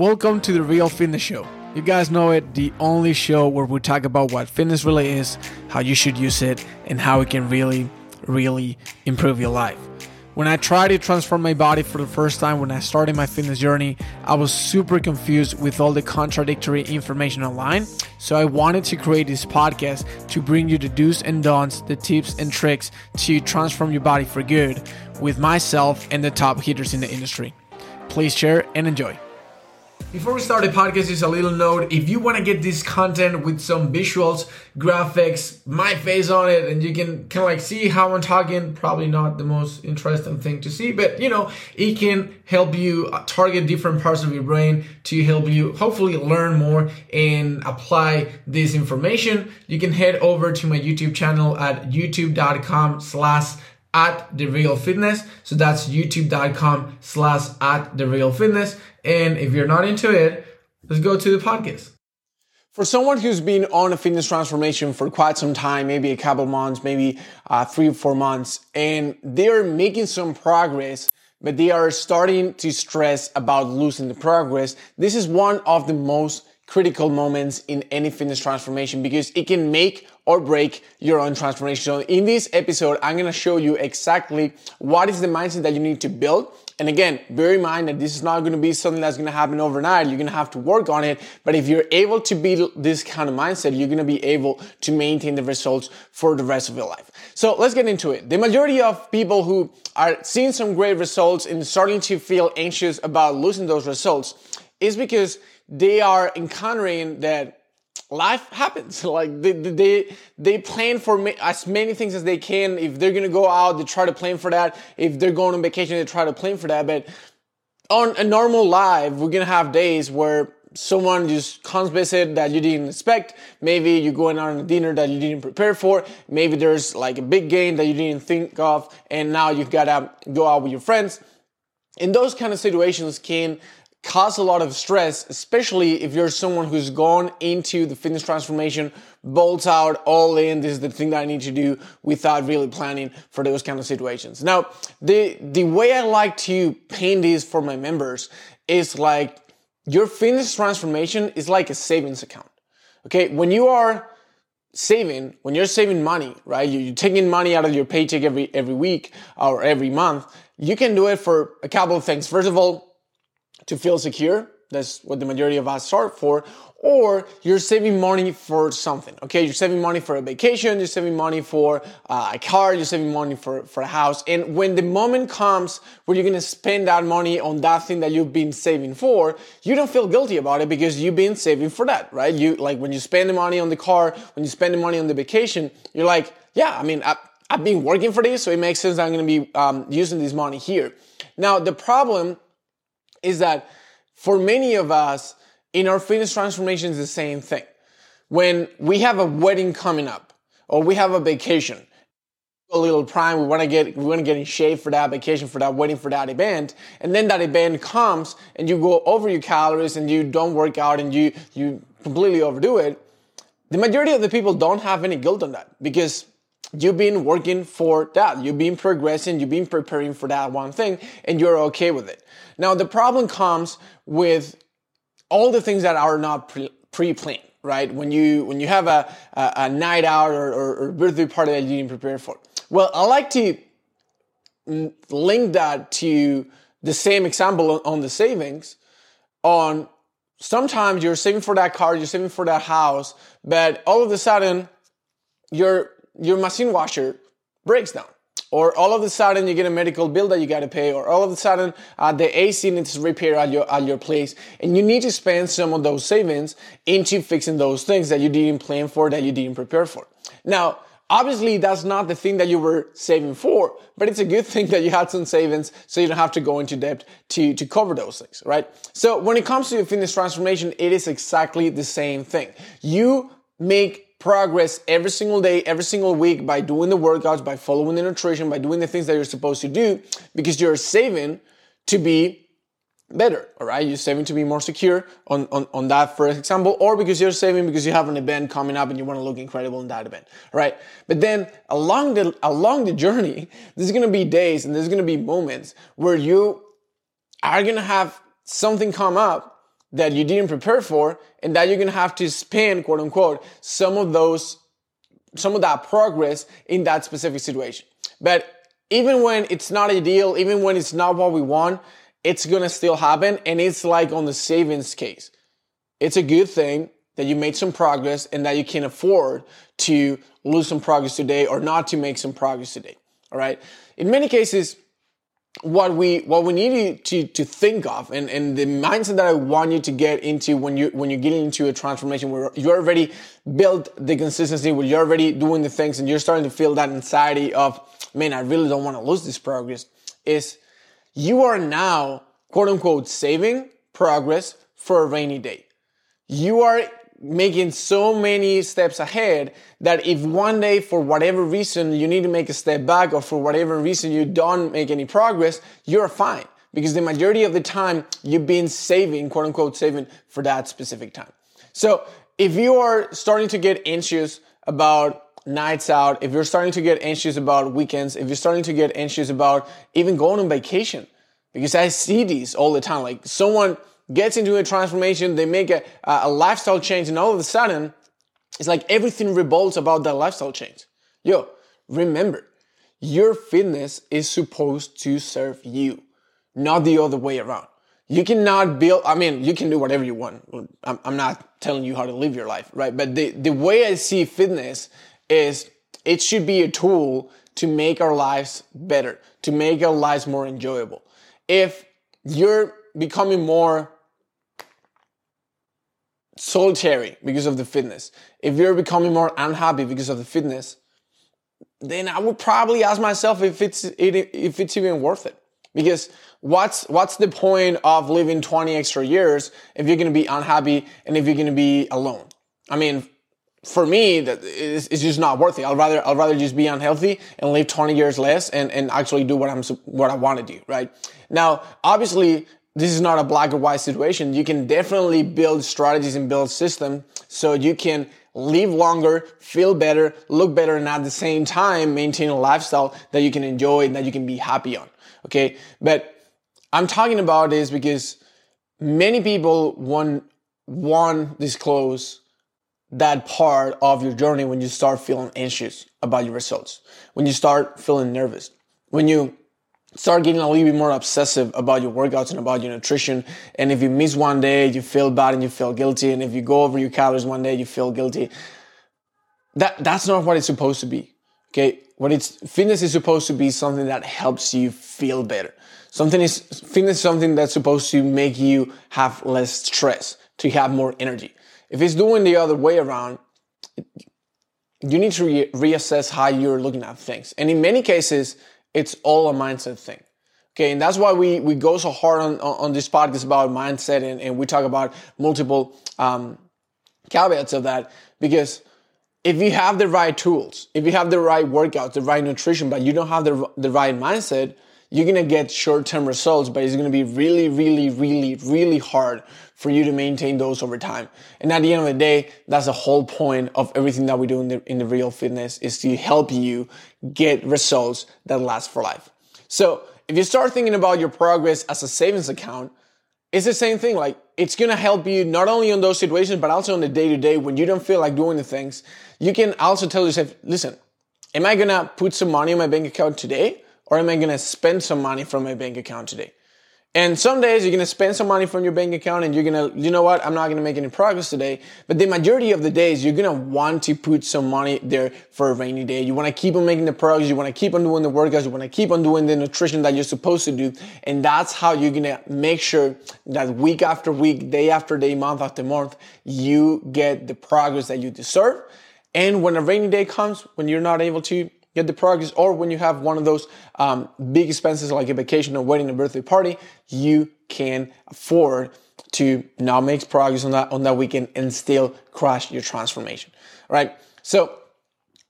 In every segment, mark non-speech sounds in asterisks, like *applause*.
Welcome to the Real Fitness Show. You guys know it, the only show where we talk about what fitness really is, how you should use it, and how it can really, really improve your life. When I tried to transform my body for the first time when I started my fitness journey, I was super confused with all the contradictory information online. So I wanted to create this podcast to bring you the do's and don'ts, the tips and tricks to transform your body for good with myself and the top hitters in the industry. Please share and enjoy. Before we start the podcast, just a little note. If you want to get this content with some visuals, graphics, my face on it, and you can kind of like see how I'm talking, probably not the most interesting thing to see, but you know, it can help you uh, target different parts of your brain to help you hopefully learn more and apply this information. You can head over to my YouTube channel at youtube.com slash at the real fitness. So that's youtube.com slash at the real fitness. And if you're not into it, let's go to the podcast. For someone who's been on a fitness transformation for quite some time, maybe a couple months, maybe uh, three or four months, and they're making some progress, but they are starting to stress about losing the progress, this is one of the most critical moments in any fitness transformation because it can make or break your own transformation. So in this episode, I'm going to show you exactly what is the mindset that you need to build. And again, bear in mind that this is not going to be something that's going to happen overnight. You're going to have to work on it. But if you're able to build this kind of mindset, you're going to be able to maintain the results for the rest of your life. So let's get into it. The majority of people who are seeing some great results and starting to feel anxious about losing those results is because they are encountering that life happens. *laughs* Like they, they, they plan for as many things as they can. If they're to go out, they try to plan for that. If they're going on vacation, they try to plan for that. But on a normal life, we're to have days where someone just comes visit that you didn't expect. Maybe you're going out on a dinner that you didn't prepare for. Maybe there's like a big game that you didn't think of. And now you've got to go out with your friends. In those kind of situations can cause a lot of stress, especially if you're someone who's gone into the fitness transformation, bolts out all in. This is the thing that I need to do without really planning for those kind of situations. Now, the, the way I like to paint this for my members is like your fitness transformation is like a savings account. Okay. When you are saving, when you're saving money, right? You're taking money out of your paycheck every, every week or every month. You can do it for a couple of things. First of all, to feel secure. That's what the majority of us start for. Or you're saving money for something. Okay, you're saving money for a vacation, you're saving money for uh, a car, you're saving money for, for a house. And when the moment comes where you're gonna spend that money on that thing that you've been saving for, you don't feel guilty about it because you've been saving for that, right? You like when you spend the money on the car, when you spend the money on the vacation, you're like, yeah, I mean, I, I've been working for this, so it makes sense I'm gonna be um, using this money here. Now, the problem is that for many of us in our fitness transformation is the same thing. When we have a wedding coming up or we have a vacation, a little prime, we want to get, we want to get in shape for that vacation, for that wedding, for that event. And then that event comes and you go over your calories and you don't work out and you, you completely overdo it. The majority of the people don't have any guilt on that because You've been working for that. You've been progressing. You've been preparing for that one thing and you're okay with it. Now, the problem comes with all the things that are not pre planned, right? When you, when you have a, a, a night out or, or, or birthday party that you didn't prepare for. Well, I like to link that to the same example on the savings on sometimes you're saving for that car, you're saving for that house, but all of a sudden you're your machine washer breaks down or all of a sudden you get a medical bill that you got to pay, or all of a sudden uh, the AC needs to repair at your at your place, and you need to spend some of those savings into fixing those things that you didn't plan for, that you didn't prepare for. Now, obviously, that's not the thing that you were saving for, but it's a good *laughs* thing that you had some savings, so you don't have to go into debt to to cover those things, right? So when it comes to your fitness transformation, it is exactly the same thing. You make progress every single day, every single week by doing the workouts, by following the nutrition, by doing the things that you're supposed to do because you're saving to be better, all right? You're saving to be more secure on, on, on that first example, or because you're saving because you have an event coming up and you want to look incredible in that event, right? But then along the, along the journey, *laughs* there's going to be days and there's going to be moments where you are going to have something come up that you didn't prepare for and that you're going to have to spend quote unquote some of those some of that progress in that specific situation. But even when it's not ideal even when it's not what we want it's going to still happen and it's like on the savings case. It's a good thing that you made some progress and that you can afford to lose some progress today or not to make some progress today all right? In many cases what we what we need you to to think of and, and the mindset that I want you to get into when you when you get into a transformation where you already built the consistency where you're already doing the things and you're starting to feel that anxiety of man I really don't want to lose this progress is you are now quote unquote saving progress for a rainy day. You are making so many steps ahead that if one day for whatever reason you need to make a step back or for whatever reason you don't make any progress, you're fine because the majority of the time you've been saving, quote unquote, saving for that specific time. So if you are starting to get anxious about nights out, if you're starting to get anxious about weekends, if you're starting to get anxious about even going on vacation, because I see these all the time, like someone gets into a transformation, they make a, a lifestyle change, and all of a sudden, it's like everything revolves about that lifestyle change. Yo, remember, your fitness is supposed to serve you, not the other way around. You cannot build, I mean, you can do whatever you want. I'm, I'm not telling you how to live your life, right? But the, the way I see fitness is it should be a tool to make our lives better, to make our lives more enjoyable. If you're becoming more solitary because of the fitness, if you're becoming more unhappy because of the fitness, then I would probably ask myself if it's if it's even worth it. Because what's what's the point of living 20 extra years if you're going to be unhappy and if you're going to be alone? I mean, for me, that it's, it's just not worth it. I'd rather I'd rather just be unhealthy and live 20 years less and, and actually do what I'm what I want to do. Right now, obviously, this is not a black or white situation. You can definitely build strategies and build systems so you can live longer, feel better, look better, and at the same time maintain a lifestyle that you can enjoy and that you can be happy on. Okay. But I'm talking about this because many people want, want disclose that part of your journey when you start feeling anxious about your results, when you start feeling nervous, when you start getting a little bit more obsessive about your workouts and about your nutrition. And if you miss one day, you feel bad and you feel guilty. And if you go over your calories one day, you feel guilty. That, that's not what it's supposed to be. Okay. What it's, fitness is supposed to be something that helps you feel better. Something is, fitness is something that's supposed to make you have less stress, to have more energy. If it's doing the other way around, you need to re- reassess how you're looking at things. And in many cases, it's all a mindset thing. Okay, and that's why we, we go so hard on, on this podcast about mindset and, and we talk about multiple um, caveats of that because if you have the right tools, if you have the right workouts, the right nutrition, but you don't have the, the right mindset, you're gonna get short term results, but it's gonna be really, really, really, really hard for you to maintain those over time. And at the end of the day, that's the whole point of everything that we do in the, in the real fitness is to help you get results that last for life. So if you start thinking about your progress as a savings account, it's the same thing. Like it's gonna help you not only on those situations, but also on the day to day when you don't feel like doing the things. You can also tell yourself, listen, am I gonna put some money in my bank account today? Or am I going to spend some money from my bank account today? And some days you're going to spend some money from your bank account and you're going to, you know what, I'm not going to make any progress today. But the majority of the days you're going to want to put some money there for a rainy day. You want to keep on making the progress. You want to keep on doing the workouts. You want to keep on doing the nutrition that you're supposed to do. And that's how you're going to make sure that week after week, day after day, month after month, you get the progress that you deserve. And when a rainy day comes, when you're not able to, get the progress or when you have one of those um, big expenses like a vacation or wedding or birthday party you can afford to not make progress on that on that weekend and still crush your transformation right? So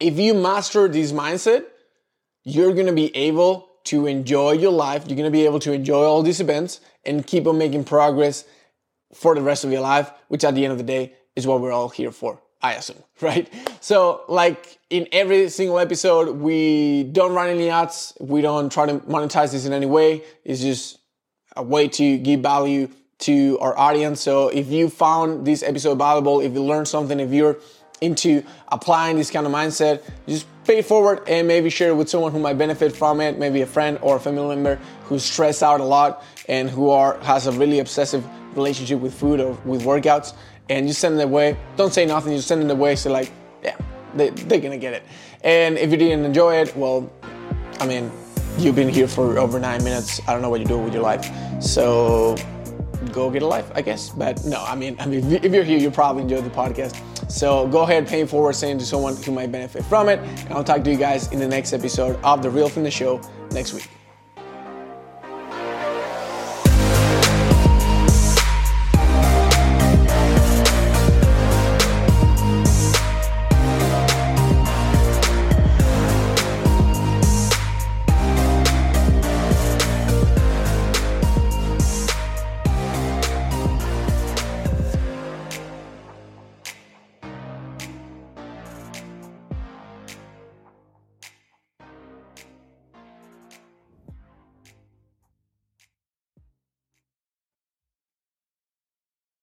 if you master this mindset you're going to be able to enjoy your life you're going to be able to enjoy all these events and keep on making progress for the rest of your life which at the end of the day is what we're all here for I assume, *laughs* right? So, like in every single episode, we don't run any ads. We don't try to monetize this in any way. It's just a way to give value to our audience. So if you found this episode valuable, if you learned something, if you're into applying this kind of mindset, just pay forward and maybe share it with someone who might benefit from it, maybe a friend or a family member who's stressed out a lot and who are has a really obsessive relationship with food or with workouts. And you send it away. Don't say nothing, you send it away. So like, yeah, they, they're gonna get it. And if you didn't enjoy it, well, I mean, you've been here for over nine minutes. I don't know what you do with your life. So go get a life, I guess. But no, I mean, I mean, if you're here, you probably enjoyed the podcast. So go ahead, pay forward, send to someone who might benefit from it. And I'll talk to you guys in the next episode of the Real Fitness Show next week.